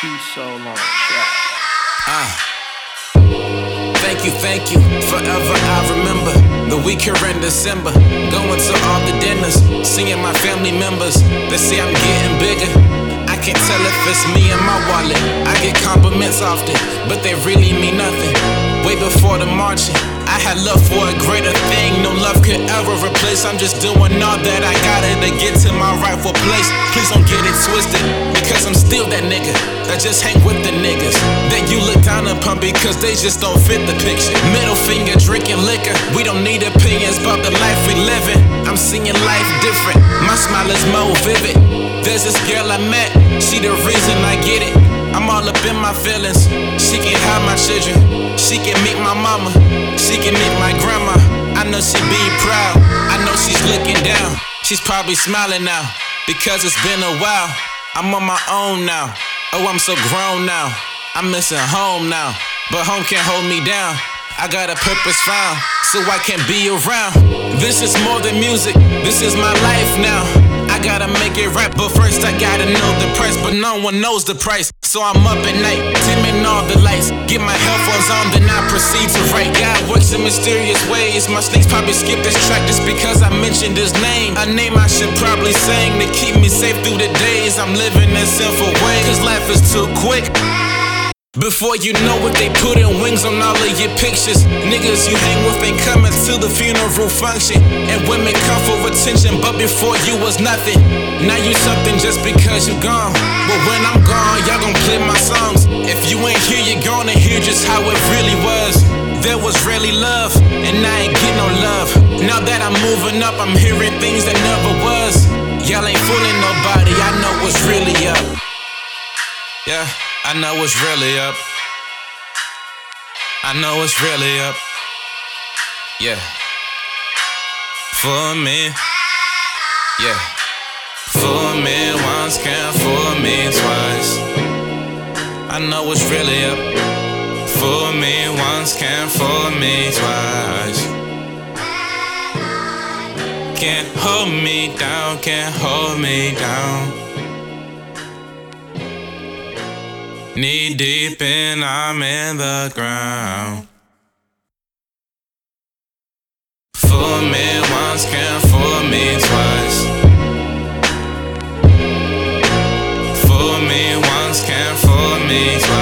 Two soul on. Ah. Thank you, thank you. Forever I remember the week here in December. Going to all the dinners, seeing my family members. They say I'm getting bigger. I can't tell if it's me and my wallet. I get compliments often, but they really mean nothing. Way before the marching, I had love for a greater thing. No love could ever replace. I'm just doing all that I gotta to get to my rightful place. Please don't get it twisted, because I'm still that nigga that just hang with the niggas that you look down upon because they just don't fit the picture. Middle finger drinking liquor. We don't need opinions about the life we living. I'm seeing life different. My smile is more vivid. There's this girl I met. She the reason I get it. I'm all up in my feelings. She can have my children. She can meet my mama. She can meet my grandma. I know she be proud. I know she's looking down. She's probably smiling now because it's been a while. I'm on my own now. Oh, I'm so grown now. I'm missing home now. But home can't hold me down. I got a purpose found, so I can be around. This is more than music. This is my life now. I gotta make it right, but first I gotta know the price. But no one knows the price. So I'm up at night, dimming all the lights. Proceed to write. God works in mysterious ways. My snakes probably skip this track just because I mentioned his name. A name I should probably sing to keep me safe through the days. I'm living in sinful ways, cause life is too quick. Before you know it, they putting wings on all of your pictures. Niggas you hang with ain't coming to the funeral function. And women come for attention, but before you was nothing. Now you something just because you gone. But when I'm gone, y'all gon' play my songs. If you ain't here, you're gonna hear just how it really. There was really love, and I ain't get no love. Now that I'm moving up, I'm hearing things that never was. Y'all ain't fooling nobody, I know what's really up. Yeah. I know what's really up. I know what's really up. Yeah. For me. Yeah. For me once, can't for me twice. I know what's really up fool me once, can't fool me twice. Can't hold me down, can't hold me down. Knee deep and I'm in the ground. Fool me once, can't fool me twice. Fool me once, can't fool me twice.